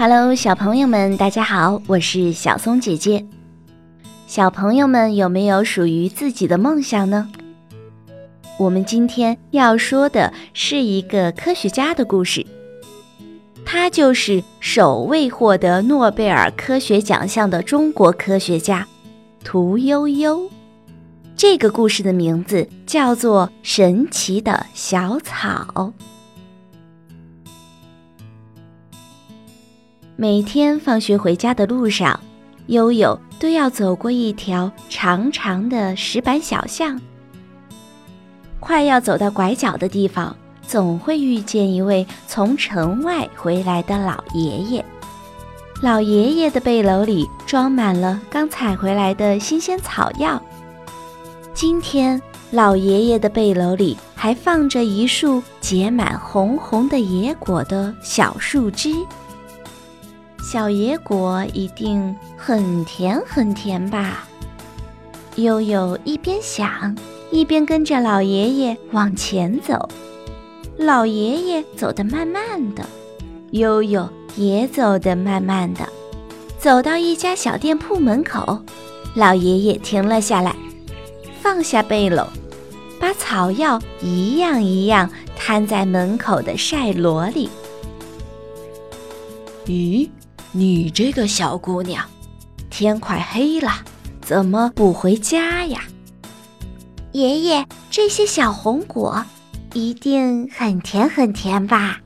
Hello，小朋友们，大家好，我是小松姐姐。小朋友们有没有属于自己的梦想呢？我们今天要说的是一个科学家的故事，他就是首位获得诺贝尔科学奖项的中国科学家屠呦呦。这个故事的名字叫做《神奇的小草》。每天放学回家的路上，悠悠都要走过一条长长的石板小巷。快要走到拐角的地方，总会遇见一位从城外回来的老爷爷。老爷爷的背篓里装满了刚采回来的新鲜草药。今天，老爷爷的背篓里还放着一束结满红红的野果的小树枝。小野果一定很甜很甜吧？悠悠一边想，一边跟着老爷爷往前走。老爷爷走得慢慢的，悠悠也走得慢慢的。走到一家小店铺门口，老爷爷停了下来，放下背篓，把草药一样一样摊在门口的晒箩里。咦？你这个小姑娘，天快黑了，怎么不回家呀？爷爷，这些小红果一定很甜很甜吧？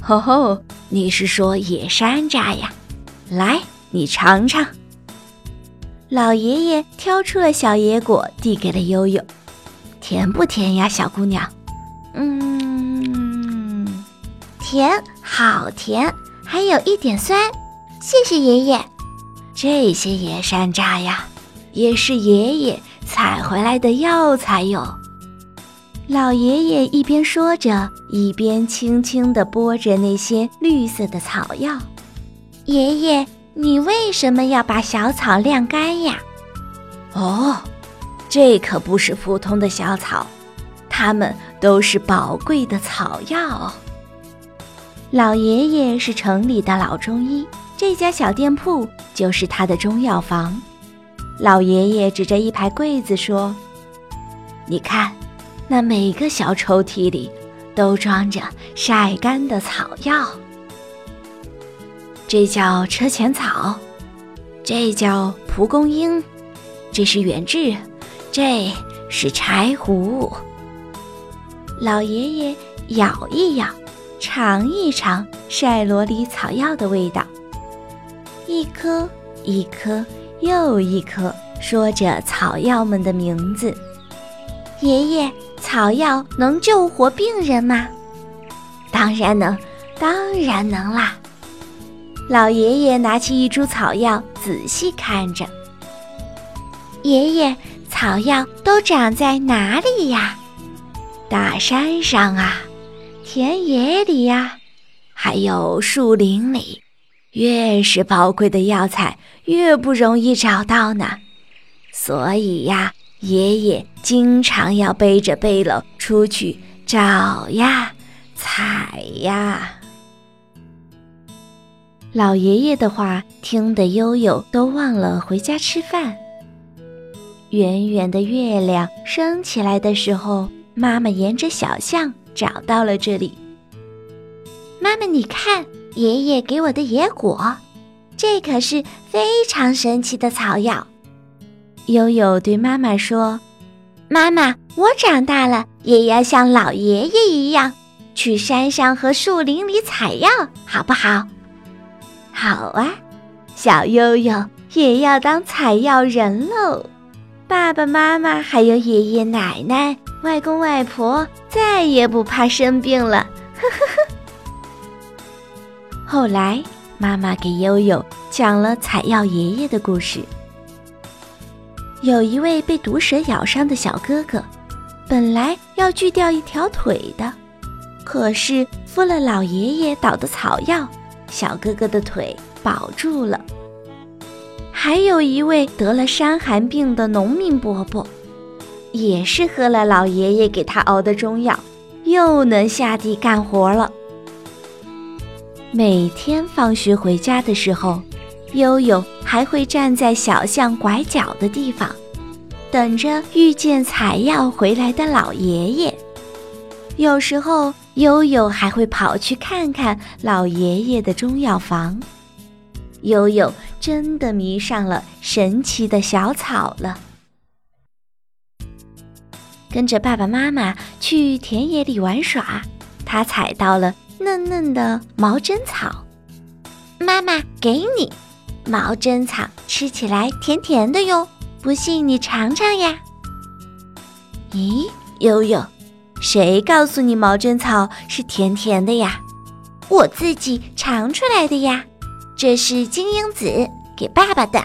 吼吼，你是说野山楂呀？来，你尝尝。老爷爷挑出了小野果，递给了悠悠。甜不甜呀，小姑娘？嗯，甜，好甜。还有一点酸，谢谢爷爷。这些野山楂呀，也是爷爷采回来的药材哟。老爷爷一边说着，一边轻轻地拨着那些绿色的草药。爷爷，你为什么要把小草晾干呀？哦，这可不是普通的小草，它们都是宝贵的草药。老爷爷是城里的老中医，这家小店铺就是他的中药房。老爷爷指着一排柜子说：“你看，那每个小抽屉里都装着晒干的草药。这叫车前草，这叫蒲公英，这是远志，这是柴胡。”老爷爷咬一咬。尝一尝晒罗里草药的味道，一颗一颗又一颗，说着草药们的名字。爷爷，草药能救活病人吗？当然能，当然能啦。老爷爷拿起一株草药，仔细看着。爷爷，草药都长在哪里呀？大山上啊。田野里呀，还有树林里，越是宝贵的药材，越不容易找到呢。所以呀，爷爷经常要背着背篓出去找呀、采呀。老爷爷的话听得悠悠都忘了回家吃饭。圆圆的月亮升起来的时候，妈妈沿着小巷。找到了这里，妈妈，你看，爷爷给我的野果，这可是非常神奇的草药。悠悠对妈妈说：“妈妈，我长大了也要像老爷爷一样，去山上和树林里采药，好不好？”“好啊，小悠悠也要当采药人喽。”爸爸妈妈还有爷爷奶奶。外公外婆再也不怕生病了，呵呵呵。后来，妈妈给悠悠讲了采药爷爷的故事。有一位被毒蛇咬伤的小哥哥，本来要锯掉一条腿的，可是敷了老爷爷捣的草药，小哥哥的腿保住了。还有一位得了伤寒病的农民伯伯。也是喝了老爷爷给他熬的中药，又能下地干活了。每天放学回家的时候，悠悠还会站在小巷拐角的地方，等着遇见采药回来的老爷爷。有时候，悠悠还会跑去看看老爷爷的中药房。悠悠真的迷上了神奇的小草了。跟着爸爸妈妈去田野里玩耍，他采到了嫩嫩的毛针草。妈妈，给你，毛针草吃起来甜甜的哟，不信你尝尝呀。咦，悠悠，谁告诉你毛针草是甜甜的呀？我自己尝出来的呀。这是金樱子给爸爸的。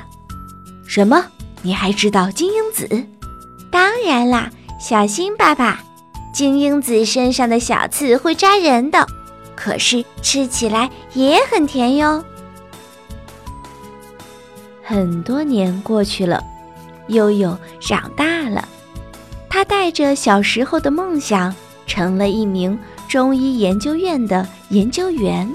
什么？你还知道金樱子？当然啦。小心，爸爸！金樱子身上的小刺会扎人的，可是吃起来也很甜哟。很多年过去了，悠悠长大了，他带着小时候的梦想，成了一名中医研究院的研究员。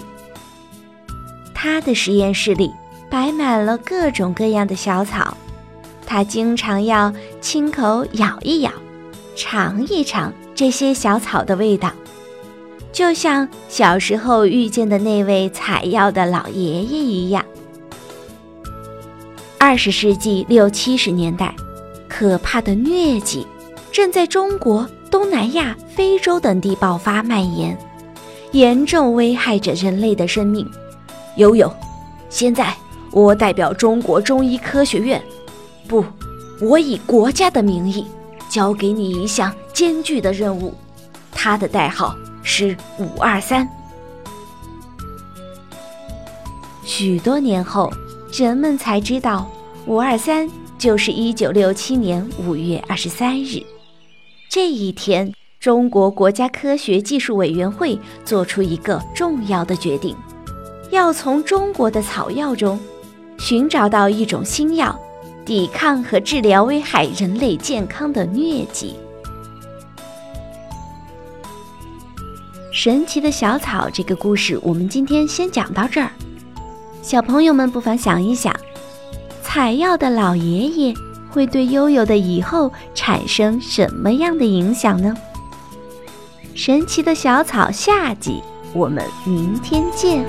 他的实验室里摆满了各种各样的小草，他经常要亲口咬一咬。尝一尝这些小草的味道，就像小时候遇见的那位采药的老爷爷一样。二十世纪六七十年代，可怕的疟疾正在中国、东南亚、非洲等地爆发蔓延，严重危害着人类的生命。悠悠，现在我代表中国中医科学院，不，我以国家的名义。交给你一项艰巨的任务，它的代号是五二三。许多年后，人们才知道，五二三就是一九六七年五月二十三日。这一天，中国国家科学技术委员会做出一个重要的决定，要从中国的草药中寻找到一种新药。抵抗和治疗危害人类健康的疟疾。神奇的小草这个故事，我们今天先讲到这儿。小朋友们不妨想一想，采药的老爷爷会对悠悠的以后产生什么样的影响呢？神奇的小草下集，我们明天见。